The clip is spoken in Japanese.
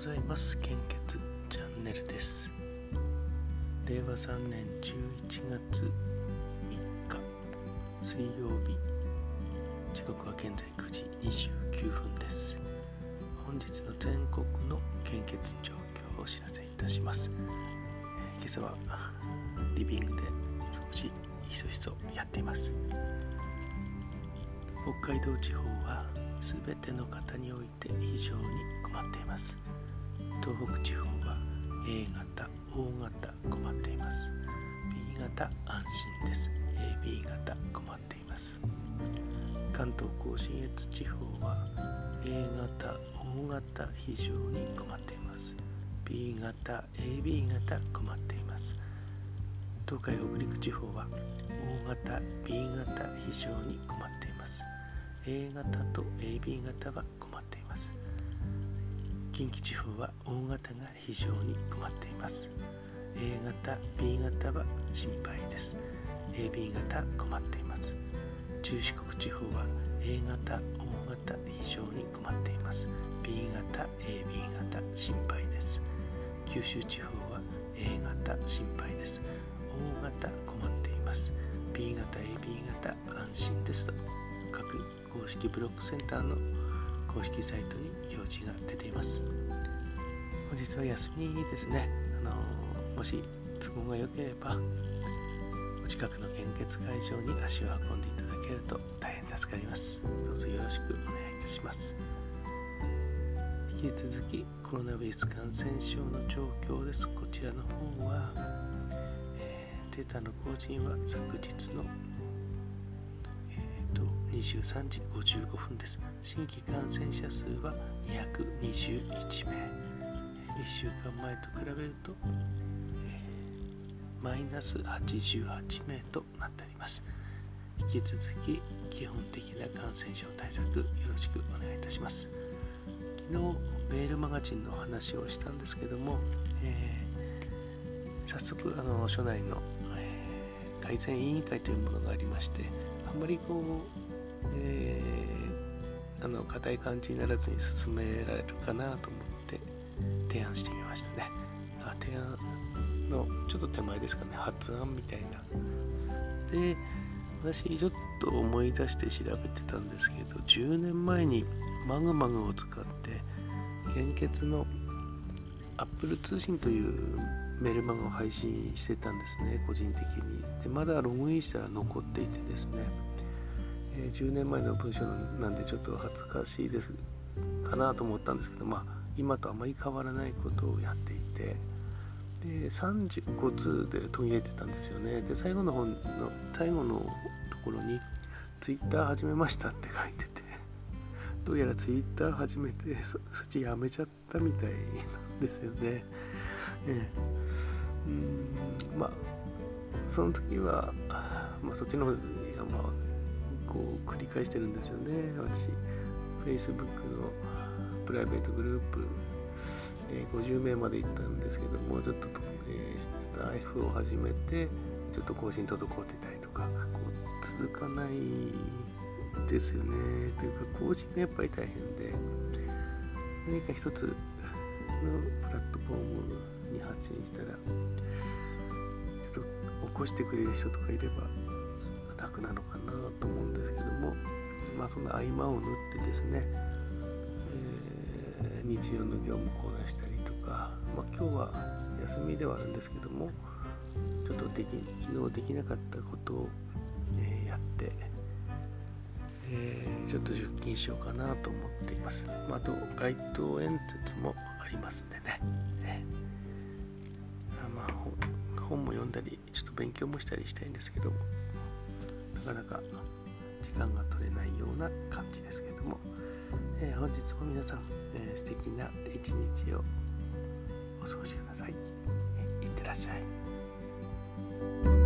ございます。献血チャンネルです。令和3年11月3日水曜日時刻は現在9時29分です。本日の全国の献血状況をお知らせいたします、えー、今朝はリビングで少しひそひそやっています。北海道地方は全ての方において非常に困っています。東北地方は A 型 O 型困っています。B 型安心です。AB 型困っています。関東甲信越地方は A 型 O 型非常に困っています。B 型 AB 型困っています。東海北陸地方は O 型 B 型非常に困っています。A 型と AB 型は困っています。近畿地方は O 型が非常に困っています。A 型 B 型は心配です。AB 型困っています。中四国地方は A 型 O 型非常に困っています。B 型 AB 型心配です。九州地方は A 型心配です。O 型困っています。B 型 AB 型安心ですと各公式ブロックセンターの公式サイトに表示が出ています。本日は休みですね。あのもし都合が良ければお近くの献血会場に足を運んでいただけると大変助かります。どうぞよろしくお願いいたします。引き続きコロナウイルス感染症の状況です。こちらの方は、えー、データの更新は昨日の23時55分です。新規感染者数は221名。1週間前と比べると、マイナス88名となっております。引き続き基本的な感染症対策よろしくお願いいたします。昨日メールマガジンの話をしたんですけども、えー、早速あの署内の、えー、改善委員会というものがありましてあんまりこうえー、あの硬い感じにならずに進められるかなと思って提案してみましたね。あ提案のちょっと手前ですかね。発案みたいな。で私ちょっと思い出して調べてたんですけど10年前にマグマグを使って献血のアップル通信というメルマガを配信してたんですね個人的に。でまだログインしたら残っていてですね。えー、10年前の文章なんでちょっと恥ずかしいですかなと思ったんですけど、まあ、今とあまり変わらないことをやっていてで35通で途切れてたんですよねで最後の本の最後のところに「Twitter 始めました」って書いてて どうやら Twitter 始めてそっちやめちゃったみたいなんですよね。えうんまあその時は、まあ、そっちの方がまあこう繰り返してるんですよね。私 Facebook のプライベートグループ、えー、50名まで行ったんですけどもちょっと、えー、スタイフを始めてちょっと更新滞ってたりとかこう続かないですよね。というか更新がやっぱり大変で。何か一つのプラットフォームに発信したらちょっと起こしてくれる人とかいれば楽なのかなと思まあそんな合間を縫ってですね、えー、日常の業務こなしたりとか、まあ、今日は休みではあるんですけどもちょっとでき昨日できなかったことを、えー、やって、えー、ちょっと出勤しようかなと思っています、まあ、と街頭演説もありますんでね、えー、まあ本も読んだりちょっと勉強もしたりしたいんですけどなかなか時間が取れないような感じですけども、えー、本日も皆さん、えー、素敵な一日をお過ごしください。いってらっしゃい。